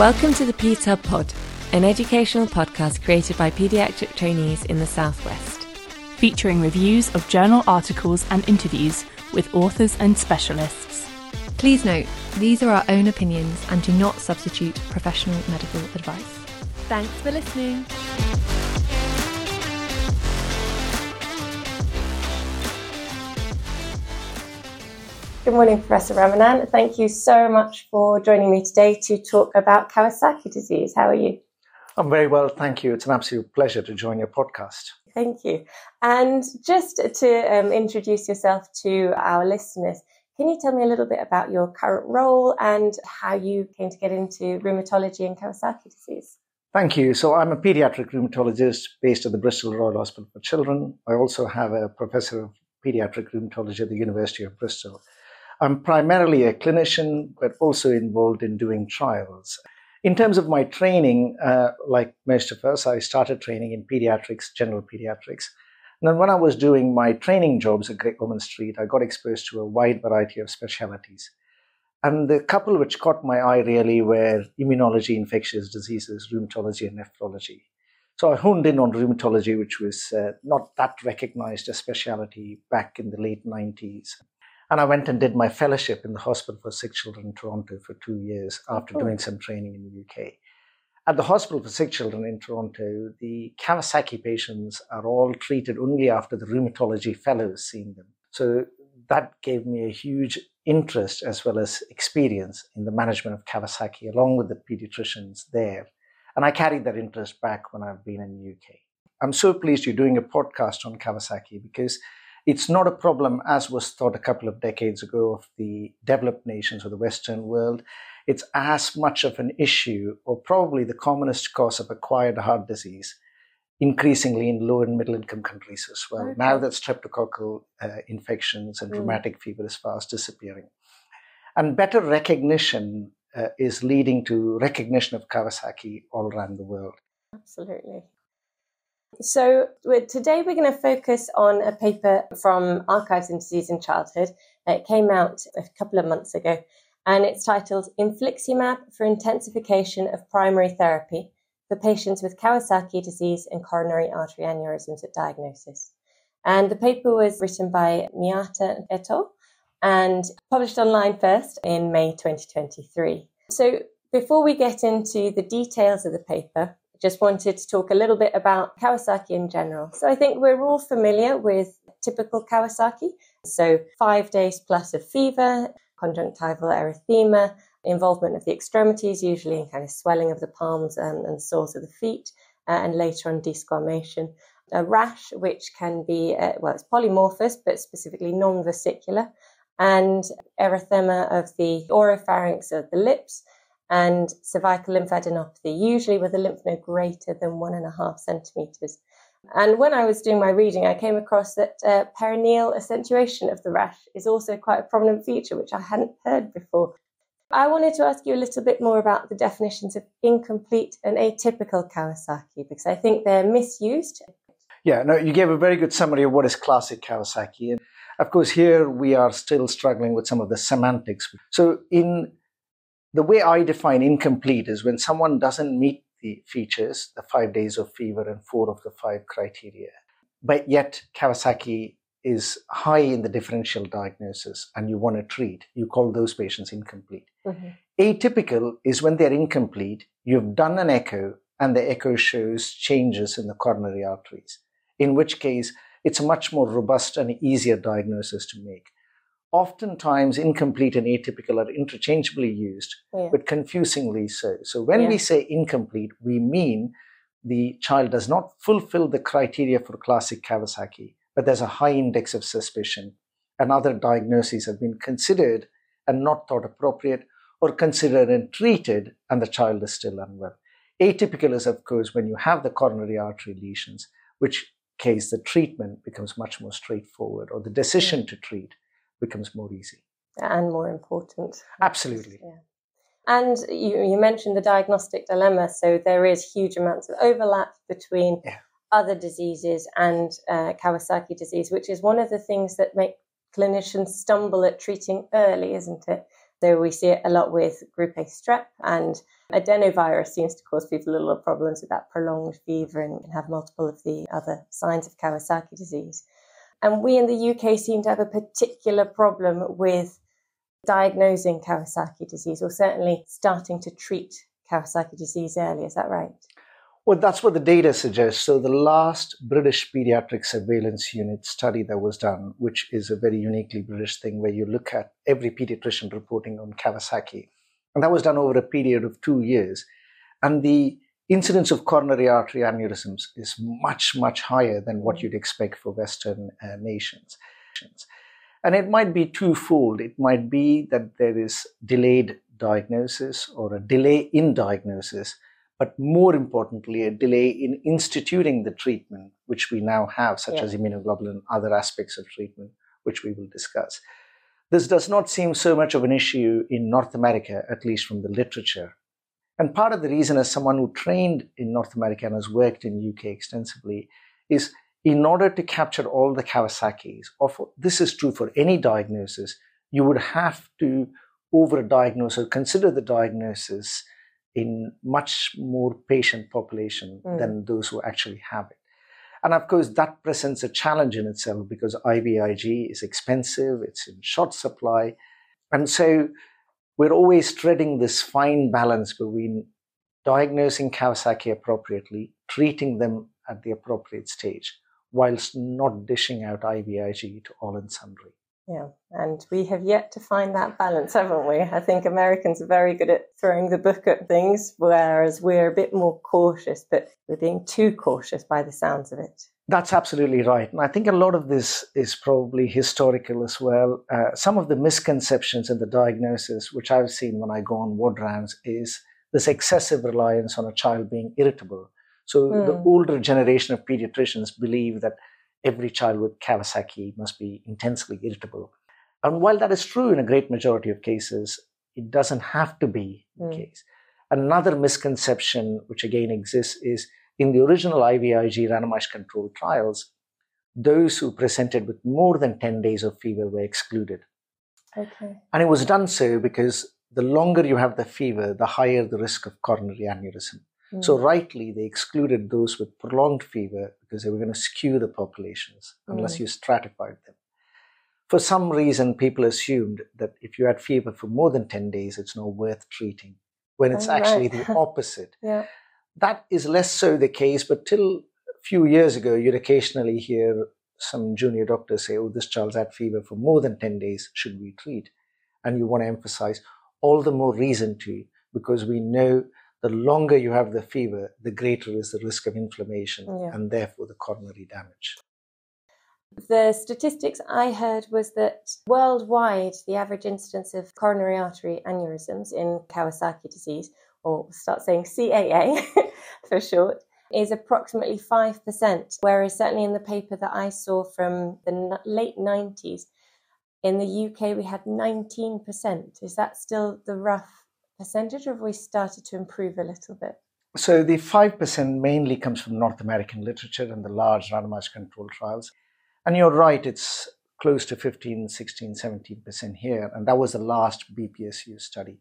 Welcome to the Peds Hub Pod, an educational podcast created by paediatric trainees in the Southwest. featuring reviews of journal articles and interviews with authors and specialists. Please note, these are our own opinions and do not substitute professional medical advice. Thanks for listening. Good morning, Professor Ramanan. Thank you so much for joining me today to talk about Kawasaki disease. How are you? I'm very well, thank you. It's an absolute pleasure to join your podcast. Thank you. And just to um, introduce yourself to our listeners, can you tell me a little bit about your current role and how you came to get into rheumatology and Kawasaki disease? Thank you. So, I'm a pediatric rheumatologist based at the Bristol Royal Hospital for Children. I also have a professor of pediatric rheumatology at the University of Bristol. I'm primarily a clinician, but also involved in doing trials. In terms of my training, uh, like most of us, I started training in pediatrics, general pediatrics. And then when I was doing my training jobs at Great Ormond Street, I got exposed to a wide variety of specialities. And the couple which caught my eye really were immunology, infectious diseases, rheumatology, and nephrology. So I honed in on rheumatology, which was uh, not that recognized a specialty back in the late 90s. And I went and did my fellowship in the Hospital for Sick Children in Toronto for two years after Oh. doing some training in the UK. At the Hospital for Sick Children in Toronto, the Kawasaki patients are all treated only after the rheumatology fellows seen them. So that gave me a huge interest as well as experience in the management of Kawasaki along with the pediatricians there. And I carried that interest back when I've been in the UK. I'm so pleased you're doing a podcast on Kawasaki because it's not a problem as was thought a couple of decades ago of the developed nations or the Western world. It's as much of an issue, or probably the commonest cause of acquired heart disease, increasingly in low and middle income countries as well. Okay. Now that streptococcal uh, infections and Mm. rheumatic fever is fast disappearing. And better recognition uh, is leading to recognition of Kawasaki all around the world. Absolutely. So we're, today we're going to focus on a paper from Archives in Disease in Childhood. It came out a couple of months ago, and it's titled "Infliximab for Intensification of Primary Therapy for Patients with Kawasaki Disease and Coronary Artery Aneurysms at Diagnosis." And the paper was written by Miyata et al. and published online first in May 2023. So before we get into the details of the paper, just wanted to talk a little bit about Kawasaki in general. So I think we're all familiar with typical Kawasaki. So five days plus of fever, conjunctival erythema, involvement of the extremities, usually in kind of swelling of the palms and, and soles of the feet, uh, and later on desquamation. A rash, which can be, uh, well, it's polymorphous, but specifically non-vesicular, and erythema of the oropharynx of the lips, and cervical lymphadenopathy, usually with a lymph node greater than one and a half centimeters. And when I was doing my reading, I came across that uh, perineal accentuation of the rash is also quite a prominent feature, which I hadn't heard before. I wanted to ask you a little bit more about the definitions of incomplete and atypical Kawasaki, because I think they're misused. Yeah, no, you gave a very good summary of what is classic Kawasaki. And of course, here we are still struggling with some of the semantics. So, in the way I define incomplete is when someone doesn't meet the features, the five days of fever and four of the five criteria, but yet Kawasaki is high in the differential diagnosis and you want to treat, you call those patients incomplete. Mm-hmm. Atypical is when they're incomplete, you've done an echo and the echo shows changes in the coronary arteries, in which case it's a much more robust and easier diagnosis to make. Oftentimes, incomplete and atypical are interchangeably used, Yeah. but confusingly so. So, when Yeah. we say incomplete, we mean the child does not fulfill the criteria for classic Kawasaki, but there's a high index of suspicion, and other diagnoses have been considered and not thought appropriate, or considered and treated, and the child is still unwell. Atypical is, of course, when you have the coronary artery lesions, which case the treatment becomes much more straightforward, or the decision to treat becomes more easy. and more important. Absolutely. Yeah. And you, you mentioned the diagnostic dilemma, so there is huge amounts of overlap between Yeah. other diseases and uh, Kawasaki disease, which is one of the things that make clinicians stumble at treating early, isn't it? So we see it a lot with group A strep and adenovirus seems to cause people a lot of problems with that prolonged fever and can have multiple of the other signs of Kawasaki disease. And we in the UK seem to have a particular problem with diagnosing Kawasaki disease or certainly starting to treat Kawasaki disease early. Is that right? Well, that's what the data suggests. So, the last British pediatric surveillance unit study that was done, which is a very uniquely British thing where you look at every pediatrician reporting on Kawasaki, and that was done over a period of two years. And the incidence of coronary artery aneurysms is much, much higher than what you'd expect for Western uh, nations. And it might be twofold. It might be that there is delayed diagnosis or a delay in diagnosis, but more importantly, a delay in instituting the treatment, which we now have, such yeah. as immunoglobulin and other aspects of treatment, which we will discuss. This does not seem so much of an issue in North America, at least from the literature. And part of the reason, as someone who trained in North America and has worked in UK extensively, is in order to capture all the Kawasaki's, or this is true for any diagnosis, you would have to overdiagnose or consider the diagnosis in much more patient population mm. than those who actually have it. And of course, that presents a challenge in itself because IVIG is expensive, it's in short supply. And so we're always treading this fine balance between diagnosing Kawasaki appropriately, treating them at the appropriate stage, whilst not dishing out IVIG to all and sundry. Yeah, and we have yet to find that balance, haven't we? I think Americans are very good at throwing the book at things, whereas we're a bit more cautious, but we're being too cautious by the sounds of it. That's absolutely right. And I think a lot of this is probably historical as well. Uh, some of the misconceptions in the diagnosis, which I've seen when I go on ward rounds, is this excessive reliance on a child being irritable. So mm. the older generation of pediatricians believe that every child with Kawasaki must be intensely irritable. And while that is true in a great majority of cases, it doesn't have to be the mm. case. Another misconception, which again exists, is in the original IVIG randomized controlled trials, those who presented with more than 10 days of fever were excluded. Okay. And it was done so because the longer you have the fever, the higher the risk of coronary aneurysm. Mm. So, rightly, they excluded those with prolonged fever because they were going to skew the populations unless mm. you stratified them. For some reason, people assumed that if you had fever for more than 10 days, it's not worth treating, when it's oh, actually right. the opposite. yeah. That is less so the case, but till a few years ago, you'd occasionally hear some junior doctors say, Oh, this child's had fever for more than 10 days, should we treat? And you want to emphasize all the more reason to, because we know the longer you have the fever, the greater is the risk of inflammation yeah. and therefore the coronary damage. The statistics I heard was that worldwide, the average incidence of coronary artery aneurysms in Kawasaki disease, or start saying CAA for short, is approximately 5%, whereas certainly in the paper that I saw from the late 90s, in the UK we had 19%. Is that still the rough percentage, or have we started to improve a little bit? So the 5% mainly comes from North American literature and the large randomized controlled trials. And you're right, it's close to 15, 16, 17% here. And that was the last BPSU study.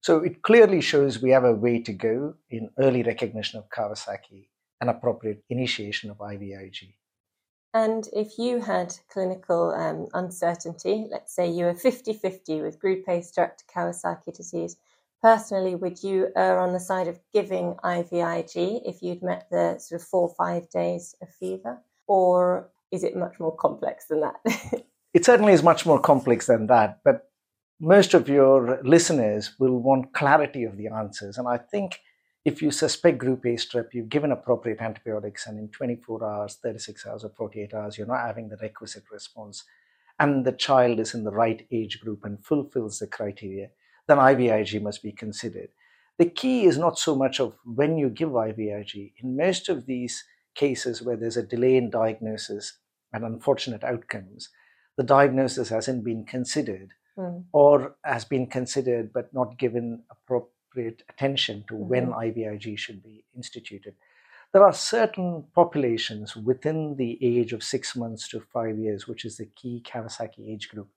So it clearly shows we have a way to go in early recognition of Kawasaki and appropriate initiation of IVIG. And if you had clinical um, uncertainty, let's say you were 50 50 with group A strep Kawasaki disease, personally, would you err on the side of giving IVIG if you'd met the sort of four or five days of fever? Or is it much more complex than that? it certainly is much more complex than that. But most of your listeners will want clarity of the answers. And I think if you suspect group A strep, you've given appropriate antibiotics, and in 24 hours, 36 hours, or 48 hours, you're not having the requisite response, and the child is in the right age group and fulfills the criteria, then IVIG must be considered. The key is not so much of when you give IVIG. In most of these cases where there's a delay in diagnosis and unfortunate outcomes, the diagnosis hasn't been considered mm. or has been considered but not given appropriate attention to mm-hmm. when IVIG should be instituted. There are certain populations within the age of six months to five years, which is the key Kawasaki age group,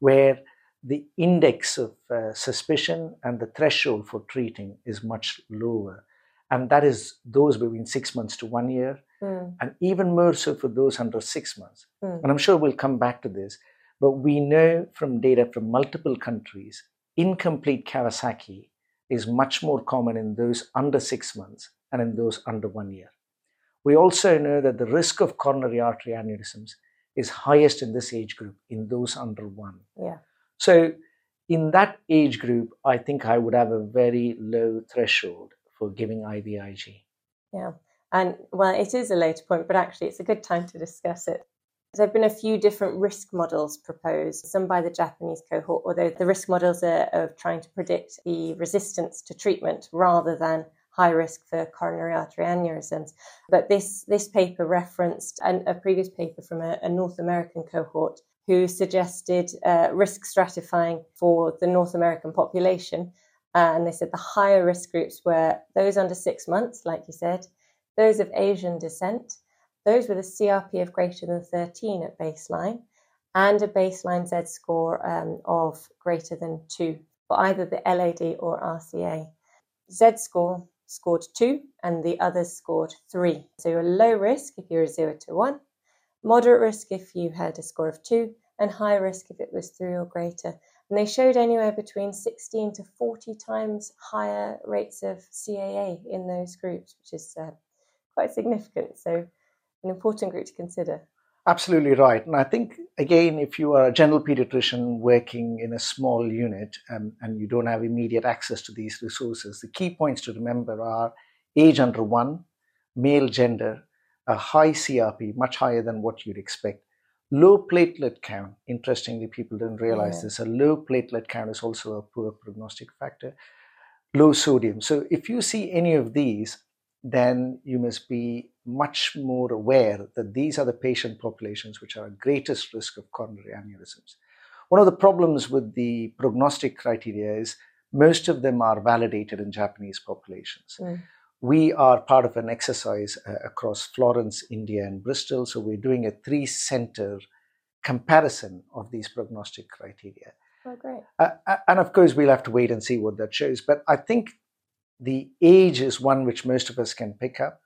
where the index of uh, suspicion and the threshold for treating is much lower. And that is those between six months to one year, mm. and even more so for those under six months. Mm. And I'm sure we'll come back to this, but we know from data from multiple countries, incomplete Kawasaki is much more common in those under six months and in those under one year. We also know that the risk of coronary artery aneurysms is highest in this age group, in those under one. Yeah. So, in that age group, I think I would have a very low threshold for giving IVIG. Yeah. And well, it is a later point, but actually, it's a good time to discuss it. There have been a few different risk models proposed, some by the Japanese cohort, although the risk models are of trying to predict the resistance to treatment rather than high risk for coronary artery aneurysms. But this, this paper referenced an, a previous paper from a, a, North American cohort who suggested uh, risk stratifying for the North American population. Uh, and they said the higher risk groups were those under six months, like you said, those of Asian descent, those with a CRP of greater than 13 at baseline, and a baseline Z score um, of greater than 2 for either the LAD or RCA. Z score scored 2 and the others scored 3. So you're low risk if you're a 0 to 1, moderate risk if you had a score of 2, and high risk if it was 3 or greater. And they showed anywhere between 16 to 40 times higher rates of CAA in those groups, which is uh, quite significant. So an important group to consider. Absolutely right. And I think, again, if you are a general pediatrician working in a small unit um, and you don't have immediate access to these resources, the key points to remember are age under one, male gender, a high CRP, much higher than what you'd expect, low platelet count. Interestingly, people don't realize yeah. this. A low platelet count is also a poor prognostic factor. Low sodium. So if you see any of these, then you must be much more aware that these are the patient populations which are at greatest risk of coronary aneurysms. One of the problems with the prognostic criteria is most of them are validated in Japanese populations. Mm. We are part of an exercise uh, across Florence, India, and Bristol. So we're doing a three center comparison of these prognostic criteria. Oh, great. Uh, uh, and of course, we'll have to wait and see what that shows. But I think the age is one which most of us can pick up.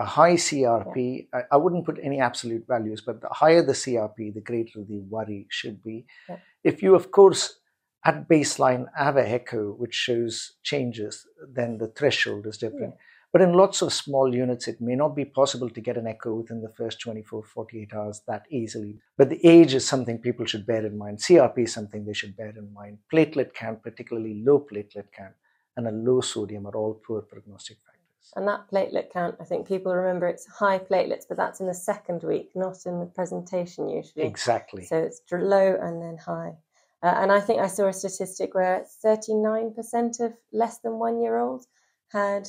A high CRP, yeah. I, I, wouldn't put any absolute values, but the higher the CRP, the greater the worry should be. Yeah. If you, of course, at baseline have a echo which shows changes, then the threshold is different. Yeah. But in lots of small units, it may not be possible to get an echo within the first 24, 48 hours that easily. But the age is something people should bear in mind. CRP is something they should bear in mind. Platelet count, particularly low platelet count, and a low sodium are all poor prognostic factors. And that platelet count, I think people remember it's high platelets, but that's in the second week, not in the presentation usually. Exactly. So it's low and then high. Uh, and I think I saw a statistic where 39% of less than one year olds had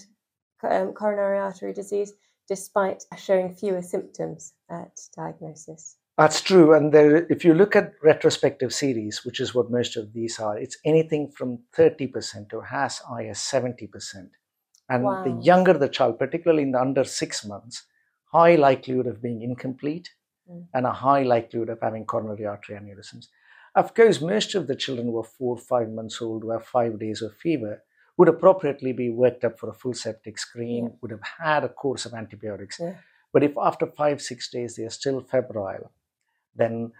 um, coronary artery disease, despite showing fewer symptoms at diagnosis. That's true. And there, if you look at retrospective series, which is what most of these are, it's anything from 30% to as high as 70%. And wow. the younger the child, particularly in the under six months, high likelihood of being incomplete mm. and a high likelihood of having coronary artery aneurysms. Of course, most of the children who are four, five months old, who have five days of fever, would appropriately be worked up for a full septic screen, yeah. would have had a course of antibiotics. Yeah. But if after five, six days they are still febrile, then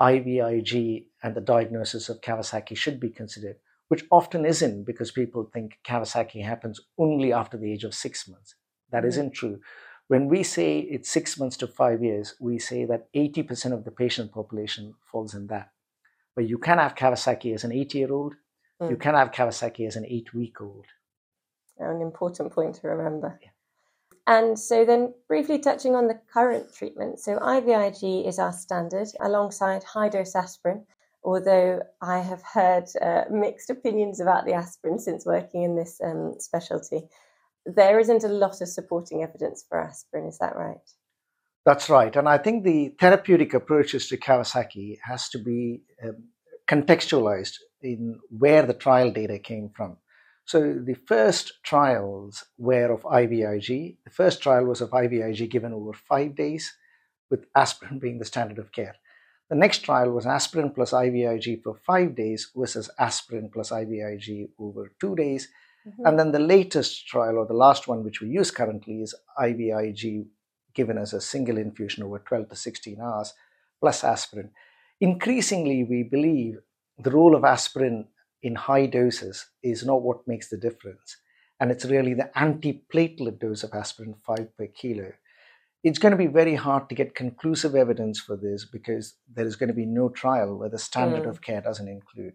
IVIG and the diagnosis of Kawasaki should be considered, which often isn't because people think Kawasaki happens only after the age of six months. That mm-hmm. isn't true. When we say it's six months to five years, we say that 80% of the patient population falls in that. But you can have Kawasaki as an eight year old, mm. you can have Kawasaki as an eight week old. An important point to remember. Yeah. And so, then briefly touching on the current treatment. So, IVIG is our standard alongside high dose aspirin, although I have heard uh, mixed opinions about the aspirin since working in this um, specialty. There isn't a lot of supporting evidence for aspirin, is that right? That's right. And I think the therapeutic approaches to Kawasaki has to be um, contextualized in where the trial data came from. So the first trials were of IVIG. The first trial was of IVIG given over five days, with aspirin being the standard of care. The next trial was aspirin plus IVIG for five days versus aspirin plus IVIG over two days. Mm-hmm. And then the latest trial, or the last one which we use currently, is IVIG given as a single infusion over 12 to 16 hours plus aspirin. Increasingly, we believe the role of aspirin in high doses is not what makes the difference. And it's really the antiplatelet dose of aspirin, 5 per kilo. It's going to be very hard to get conclusive evidence for this because there is going to be no trial where the standard mm. of care doesn't include.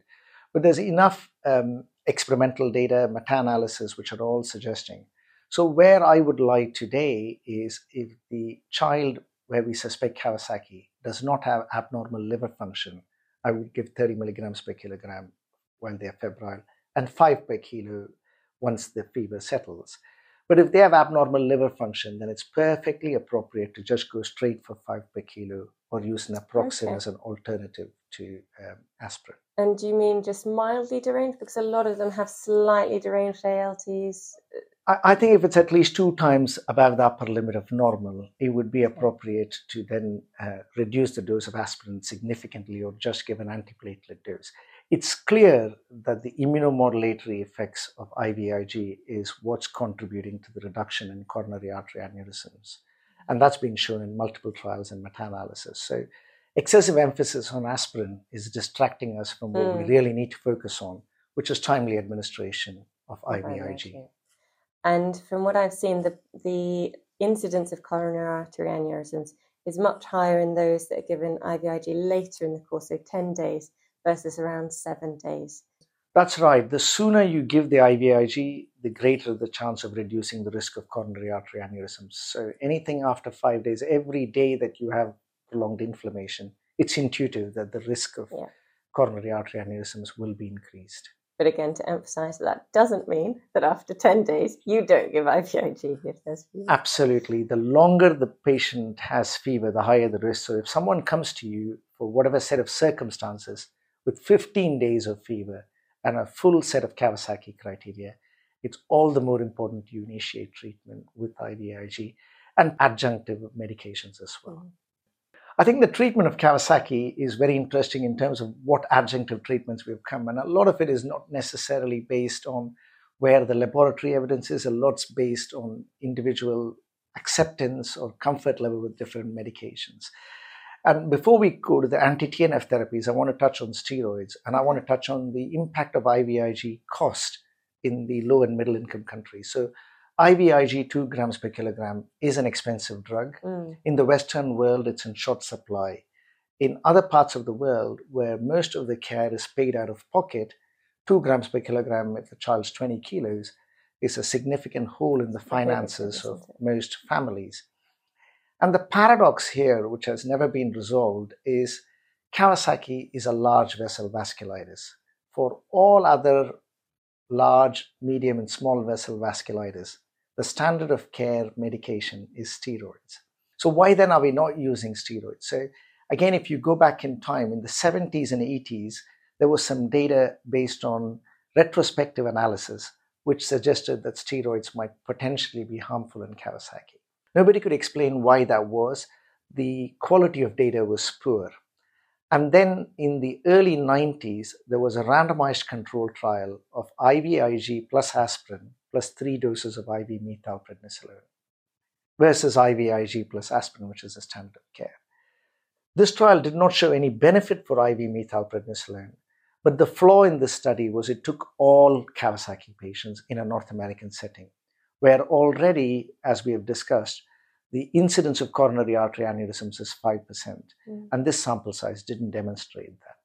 But there's enough um, experimental data, meta analysis, which are all suggesting. So, where I would lie today is if the child where we suspect Kawasaki does not have abnormal liver function, I would give 30 milligrams per kilogram when they're febrile and 5 per kilo once the fever settles. But if they have abnormal liver function, then it's perfectly appropriate to just go straight for 5 per kilo or use naproxen okay. as an alternative to um, aspirin. And do you mean just mildly deranged? Because a lot of them have slightly deranged ALTs. I, think if it's at least two times above the upper limit of normal, it would be appropriate to then uh, reduce the dose of aspirin significantly or just give an antiplatelet dose. It's clear that the immunomodulatory effects of IVIG is what's contributing to the reduction in coronary artery aneurysms. And that's been shown in multiple trials and meta analysis. So, excessive emphasis on aspirin is distracting us from what mm. we hmm. really need to focus on, which is timely administration of IVIG. And from what I've seen, the, the incidence of coronary artery aneurysms is much higher in those that are given IVIG later in the course, so 10 days versus around seven days. That's right. The sooner you give the IVIG, the greater the chance of reducing the risk of coronary artery aneurysms. So anything after five days, every day that you have prolonged inflammation, it's intuitive that the risk of yeah. coronary artery aneurysms will be increased. But again, to emphasize that, that doesn't mean that after 10 days you don't give IVIG if there's fever. Absolutely. The longer the patient has fever, the higher the risk. So if someone comes to you for whatever set of circumstances with 15 days of fever and a full set of Kawasaki criteria, it's all the more important you initiate treatment with IVIG and adjunctive medications as well. Mm-hmm. I think the treatment of Kawasaki is very interesting in terms of what adjunctive treatments we've come, and a lot of it is not necessarily based on where the laboratory evidence is. A lot's based on individual acceptance or comfort level with different medications. And before we go to the anti-TNF therapies, I want to touch on steroids, and I want to touch on the impact of IVIG cost in the low and middle income countries. So IVIG 2 grams per kilogram is an expensive drug. Mm. In the Western world, it's in short supply. In other parts of the world, where most of the care is paid out of pocket, 2 grams per kilogram if the child's 20 kilos is a significant hole in the finances of most families. And the paradox here, which has never been resolved, is Kawasaki is a large vessel vasculitis. For all other large, medium, and small vessel vasculitis, the standard of care medication is steroids. So, why then are we not using steroids? So, again, if you go back in time, in the 70s and 80s, there was some data based on retrospective analysis which suggested that steroids might potentially be harmful in Kawasaki. Nobody could explain why that was. The quality of data was poor. And then in the early 90s, there was a randomized control trial of IVIG plus aspirin plus three doses of IV methylprednisolone versus IVIG plus aspirin, which is the standard of care. This trial did not show any benefit for IV methylprednisolone, but the flaw in this study was it took all Kawasaki patients in a North American setting, where already, as we have discussed, the incidence of coronary artery aneurysms is 5%, mm. and this sample size didn't demonstrate that.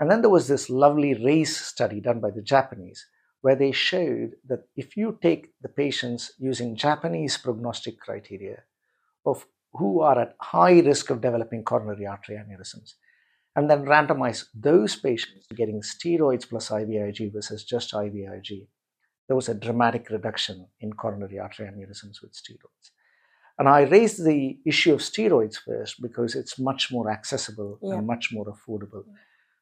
And then there was this lovely RAISE study done by the Japanese, where they showed that if you take the patients using Japanese prognostic criteria of who are at high risk of developing coronary artery aneurysms, and then randomize those patients to getting steroids plus IVIG versus just IVIG, there was a dramatic reduction in coronary artery aneurysms with steroids. And I raised the issue of steroids first because it's much more accessible yeah. and much more affordable.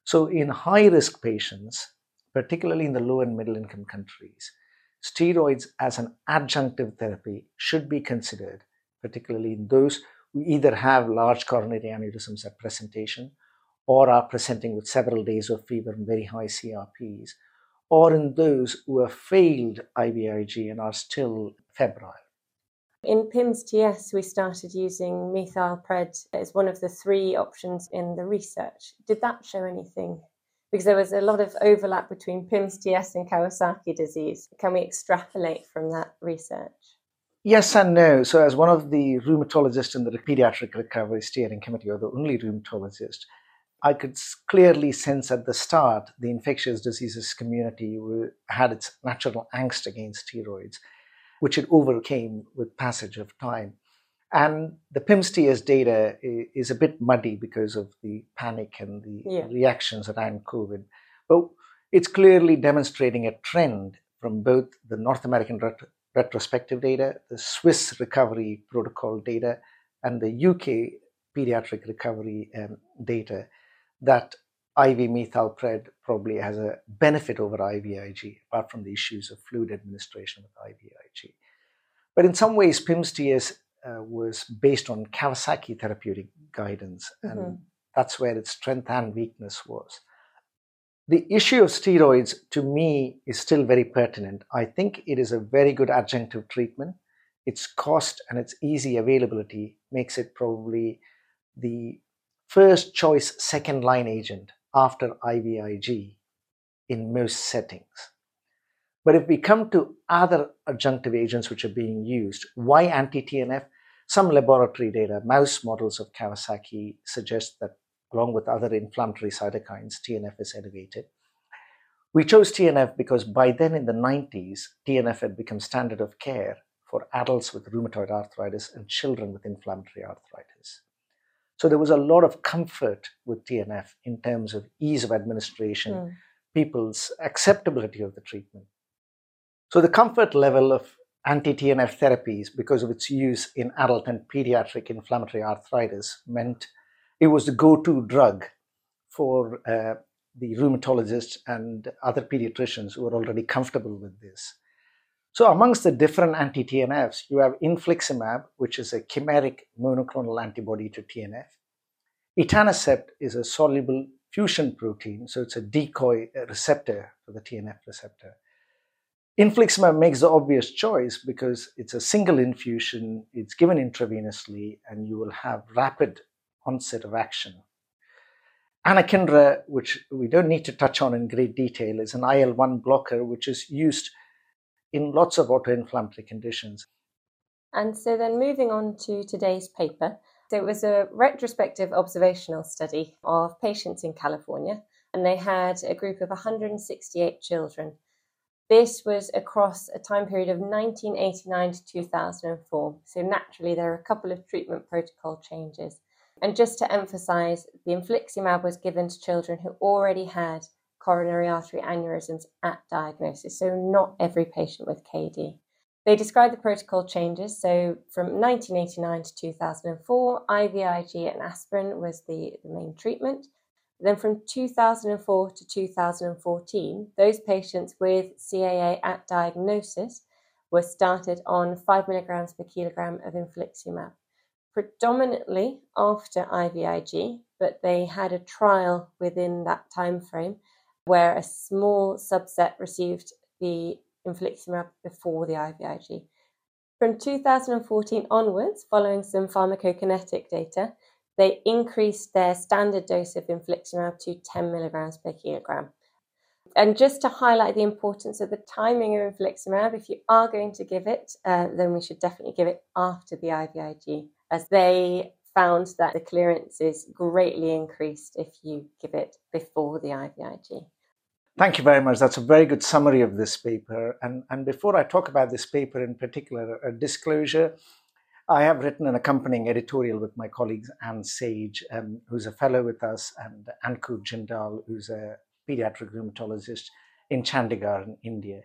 So, in high risk patients, particularly in the low and middle income countries, steroids as an adjunctive therapy should be considered, particularly in those who either have large coronary aneurysms at presentation or are presenting with several days of fever and very high CRPs, or in those who have failed IVIG and are still febrile. In PIMS TS, we started using methylpred as one of the three options in the research. Did that show anything? Because there was a lot of overlap between PIMS TS and Kawasaki disease. Can we extrapolate from that research? Yes and no. So, as one of the rheumatologists in the pediatric recovery steering committee, or the only rheumatologist, I could clearly sense at the start the infectious diseases community had its natural angst against steroids, which it overcame with passage of time. And the PIMS-TS data is a bit muddy because of the panic and the yeah. reactions around COVID. But it's clearly demonstrating a trend from both the North American ret- retrospective data, the Swiss recovery protocol data, and the UK pediatric recovery um, data that IV methylpred probably has a benefit over IVIG, apart from the issues of fluid administration with IVIG. But in some ways, PIMS-TS uh, was based on Kawasaki therapeutic guidance, and mm-hmm. that's where its strength and weakness was. The issue of steroids, to me, is still very pertinent. I think it is a very good adjunctive treatment. Its cost and its easy availability makes it probably the first choice second line agent after IVIG in most settings. But if we come to other adjunctive agents which are being used, why anti TNF? Some laboratory data, mouse models of Kawasaki suggest that along with other inflammatory cytokines, TNF is elevated. We chose TNF because by then in the 90s, TNF had become standard of care for adults with rheumatoid arthritis and children with inflammatory arthritis. So there was a lot of comfort with TNF in terms of ease of administration, mm. people's acceptability of the treatment. So the comfort level of anti-TNF therapies, because of its use in adult and pediatric inflammatory arthritis, meant it was the go-to drug for uh, the rheumatologists and other pediatricians who were already comfortable with this. So amongst the different anti-TNFs, you have infliximab, which is a chimeric monoclonal antibody to TNF. Etanercept is a soluble fusion protein, so it's a decoy receptor for the TNF receptor. Infliximab makes the obvious choice because it's a single infusion, it's given intravenously, and you will have rapid onset of action. Anakinra, which we don't need to touch on in great detail, is an IL 1 blocker which is used in lots of autoinflammatory conditions. And so then moving on to today's paper. So it was a retrospective observational study of patients in California, and they had a group of 168 children. This was across a time period of 1989 to 2004. So naturally, there are a couple of treatment protocol changes. And just to emphasize, the infliximab was given to children who already had coronary artery aneurysms at diagnosis, so not every patient with KD. They describe the protocol changes. So from 1989 to 2004, IVIG and aspirin was the, the main treatment. Then from 2004 to 2014, those patients with CAA at diagnosis were started on 5 milligrams per kilogram of infliximab, predominantly after IVIG, but they had a trial within that time frame where a small subset received the infliximab before the IVIG. From 2014 onwards, following some pharmacokinetic data, they increased their standard dose of infliximab to 10 milligrams per kilogram. And just to highlight the importance of the timing of infliximab, if you are going to give it, uh, then we should definitely give it after the IVIG, as they found that the clearance is greatly increased if you give it before the IVIG. Thank you very much. That's a very good summary of this paper. And, and before I talk about this paper in particular, a disclosure I have written an accompanying editorial with my colleagues Anne Sage, um, who's a fellow with us, and Ankur Jindal, who's a pediatric rheumatologist in Chandigarh in India.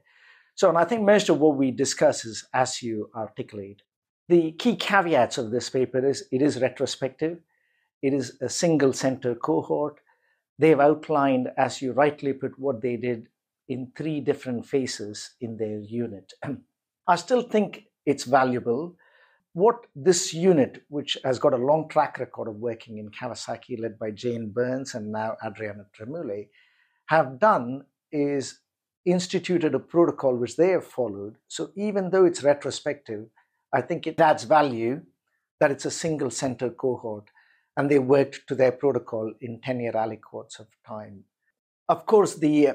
So, and I think most of what we discuss is as you articulate. The key caveats of this paper is it is retrospective, it is a single center cohort, they've outlined, as you rightly put, what they did in three different phases in their unit. I still think it's valuable. what this unit, which has got a long track record of working in Kawasaki, led by Jane Burns and now Adriana Tremoulet, have done is instituted a protocol which they have followed. So even though it's retrospective, I think it adds value that it's a single center cohort and they worked to their protocol in 10 year aliquots of time. Of course, the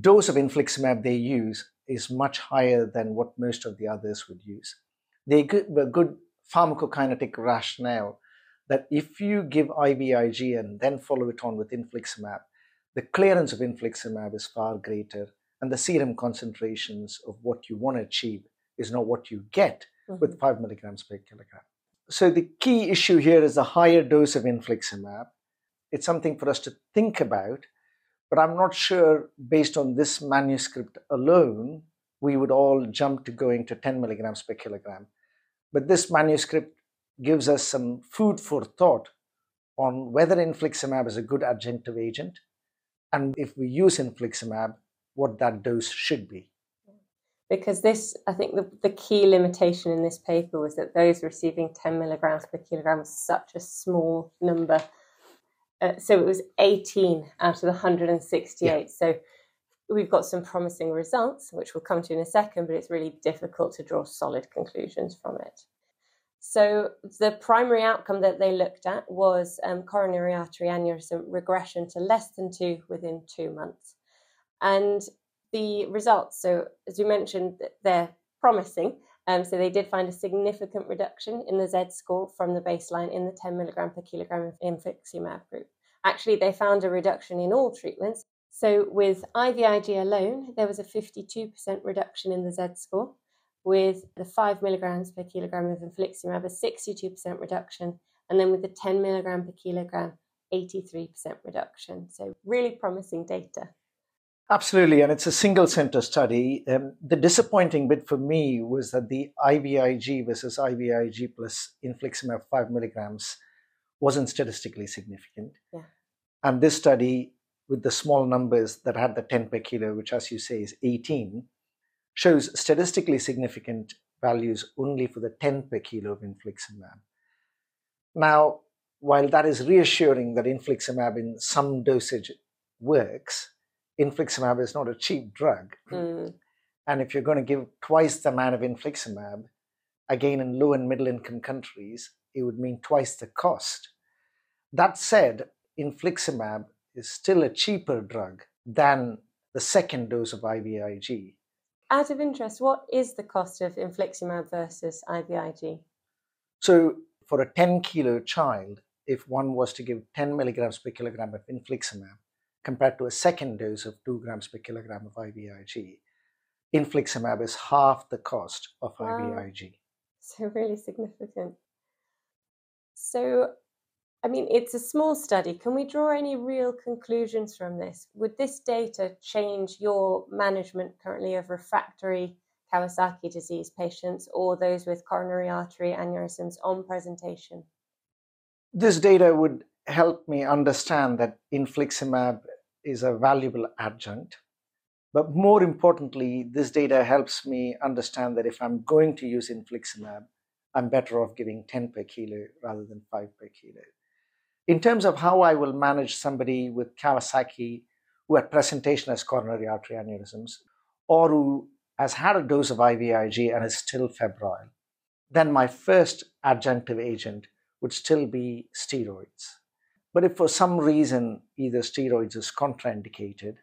dose of infliximab they use is much higher than what most of the others would use. They give a good pharmacokinetic rationale that if you give IVIG and then follow it on with infliximab, the clearance of infliximab is far greater and the serum concentrations of what you want to achieve is not what you get mm-hmm. with 5 milligrams per kilogram. So the key issue here is a higher dose of infliximab. It's something for us to think about, but I'm not sure based on this manuscript alone, we would all jump to going to 10 milligrams per kilogram. But this manuscript gives us some food for thought on whether infliximab is a good adjunctive agent, and if we use infliximab, what that dose should be. Because this, I think the, the key limitation in this paper was that those receiving 10 milligrams per kilogram was such a small number. Uh, so it was 18 out of the 168. Yeah. So we've got some promising results, which we'll come to in a second, but it's really difficult to draw solid conclusions from it. So the primary outcome that they looked at was um, coronary artery aneurysm regression to less than two within two months. And the results, so as we mentioned, they're promising. Um, so they did find a significant reduction in the Z score from the baseline in the 10 milligram per kilogram of infliximab group. Actually, they found a reduction in all treatments. So with IVIG alone, there was a 52% reduction in the Z score. With the 5 milligrams per kilogram of infliximab, a 62% reduction. And then with the 10 milligram per kilogram, 83% reduction. So really promising data. Absolutely, and it's a single center study. Um, the disappointing bit for me was that the IVIG versus IVIG plus infliximab 5 milligrams wasn't statistically significant. Yeah. And this study, with the small numbers that had the 10 per kilo, which, as you say, is 18, shows statistically significant values only for the 10 per kilo of infliximab. Now, while that is reassuring that infliximab in some dosage works, infliximab is not a cheap drug. Mm. And if you're going to give twice the amount of infliximab, again in low and middle income countries, it would mean twice the cost. That said, infliximab is still a cheaper drug than the second dose of IVIG. Out of interest, what is the cost of infliximab versus IVIG? So, for a 10 kilo child, if one was to give 10 milligrams per kilogram of infliximab, compared to a second dose of 2 grams per kilogram of IVIG, infliximab is half the cost of wow. IVIG. So, really significant. So, I mean, it's a small study. Can we draw any real conclusions from this? Would this data change your management currently of refractory Kawasaki disease patients or those with coronary artery aneurysms on presentation? This data would help me understand that infliximab is a valuable adjunct. But more importantly, this data helps me understand that if I'm going to use infliximab, I'm better off giving 10 per kilo rather than 5 per kilo. In terms of how I will manage somebody with Kawasaki who at presentation has coronary artery aneurysms or who has had a dose of IVIG and is still febrile, then my first adjunctive agent would still be steroids. But if for some reason either steroids is contraindicated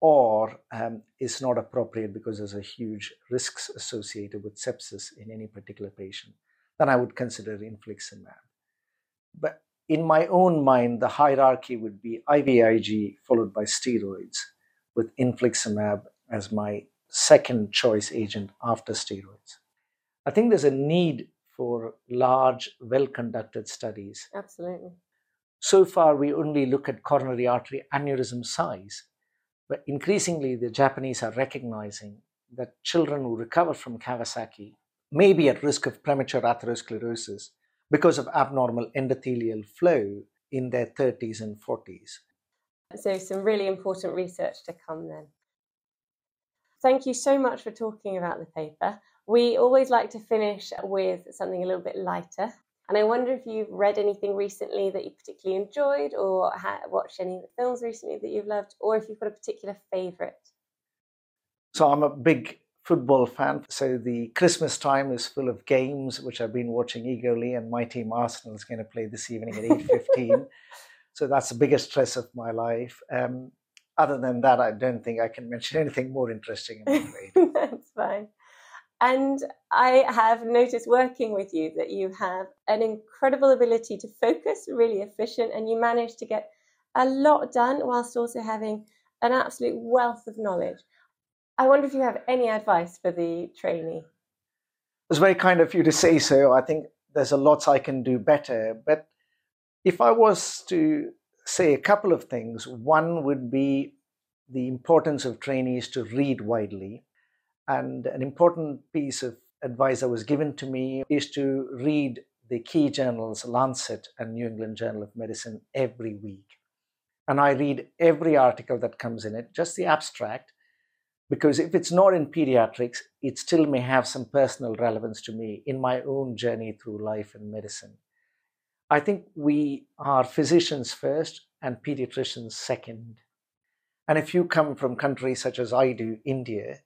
or um, is not appropriate because there's a huge risks associated with sepsis in any particular patient, then I would consider infliximab. But in my own mind, the hierarchy would be IVIG followed by steroids, with infliximab as my second choice agent after steroids. I think there's a need for large, well conducted studies. Absolutely. So far, we only look at coronary artery aneurysm size, but increasingly, the Japanese are recognizing that children who recover from Kawasaki may be at risk of premature atherosclerosis because of abnormal endothelial flow in their 30s and 40s. So, some really important research to come then. Thank you so much for talking about the paper. we always like to finish with something a little bit lighter. And I wonder if you've read anything recently that you particularly enjoyed, or watched any films recently that you've loved, or if you've got a particular favourite. So I'm a big football fan. So the Christmas time is full of games, which I've been watching eagerly, and my team Arsenal is going to play this evening at 8.15. so that's the biggest stress of my life. Um, other than that, I don't think I can mention anything more interesting. that's fine. And I have noticed working with you that you have an incredible ability to focus, really efficient, and you manage to get a lot done whilst also having an absolute wealth of knowledge. I wonder if you have any advice for the trainee. It's very kind of you to say so. I think there's a lot I can do better. But if I was to say a couple of things, one would be the importance of trainees to read widely. And an important piece of advice that was given to me is to read the key journals, Lancet and New England Journal of Medicine, every week. And I read every article that comes in it, just the abstract, because if it's not in pediatrics, it still may have some personal relevance to me in my own journey through life and medicine. I think we are physicians first and pediatricians second. And if you come from countries such as I do, India,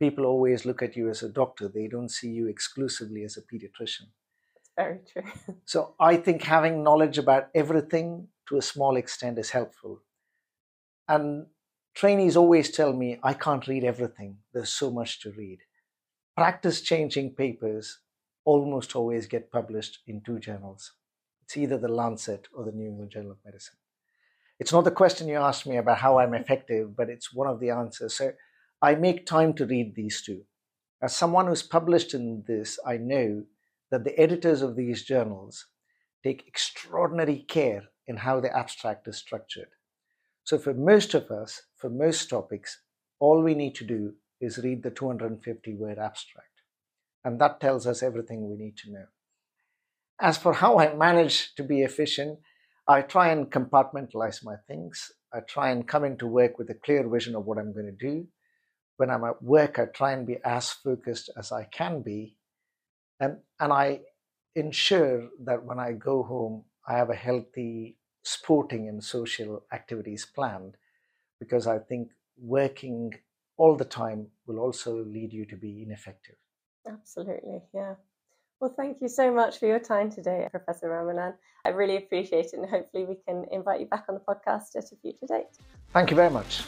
people always look at you as a doctor. They don't see you exclusively as a pediatrician. That's very true. so I think having knowledge about everything to a small extent is helpful. And Trainees always tell me, I can't read everything. There's so much to read. Practice changing papers almost always get published in two journals. It's either the Lancet or the New England Journal of Medicine. It's not the question you asked me about how I'm effective, but it's one of the answers. So I make time to read these two. As someone who's published in this, I know that the editors of these journals take extraordinary care in how the abstract is structured. So, for most of us, for most topics, all we need to do is read the 250 word abstract. And that tells us everything we need to know. As for how I manage to be efficient, I try and compartmentalize my things. I try and come into work with a clear vision of what I'm going to do. When I'm at work, I try and be as focused as I can be. And, and I ensure that when I go home, I have a healthy sporting and social activities planned because I think working all the time will also lead you to be ineffective. Absolutely, yeah. Well, thank you so much for your time today, Professor Ramanan. I really appreciate it, and hopefully, we can invite you back on the podcast at a future date. Thank you very much.